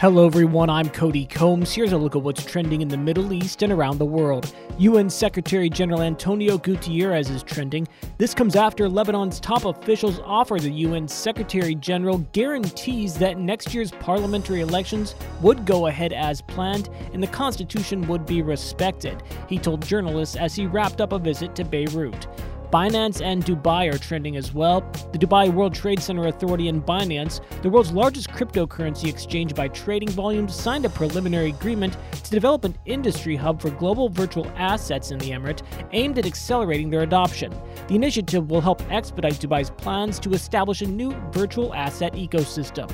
Hello, everyone. I'm Cody Combs. Here's a look at what's trending in the Middle East and around the world. UN Secretary General Antonio Guterres is trending. This comes after Lebanon's top officials offer the UN Secretary General guarantees that next year's parliamentary elections would go ahead as planned and the constitution would be respected, he told journalists as he wrapped up a visit to Beirut. Binance and Dubai are trending as well. The Dubai World Trade Center Authority and Binance, the world's largest cryptocurrency exchange by trading volumes, signed a preliminary agreement to develop an industry hub for global virtual assets in the emirate aimed at accelerating their adoption. The initiative will help expedite Dubai's plans to establish a new virtual asset ecosystem.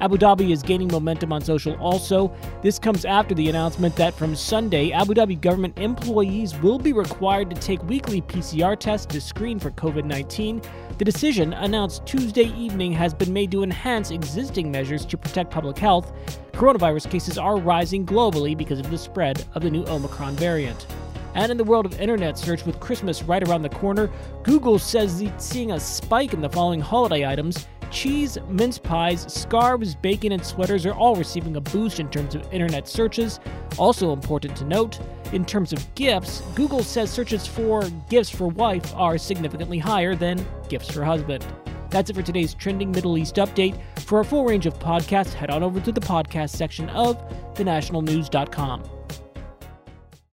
Abu Dhabi is gaining momentum on social also. This comes after the announcement that from Sunday, Abu Dhabi government employees will be required to take weekly PCR tests to screen for COVID 19. The decision, announced Tuesday evening, has been made to enhance existing measures to protect public health. Coronavirus cases are rising globally because of the spread of the new Omicron variant. And in the world of internet search, with Christmas right around the corner, Google says it's seeing a spike in the following holiday items cheese, mince pies, scarves, bacon, and sweaters are all receiving a boost in terms of internet searches. Also important to note, in terms of gifts, Google says searches for gifts for wife are significantly higher than gifts for husband. That's it for today's trending Middle East update. For a full range of podcasts, head on over to the podcast section of thenationalnews.com.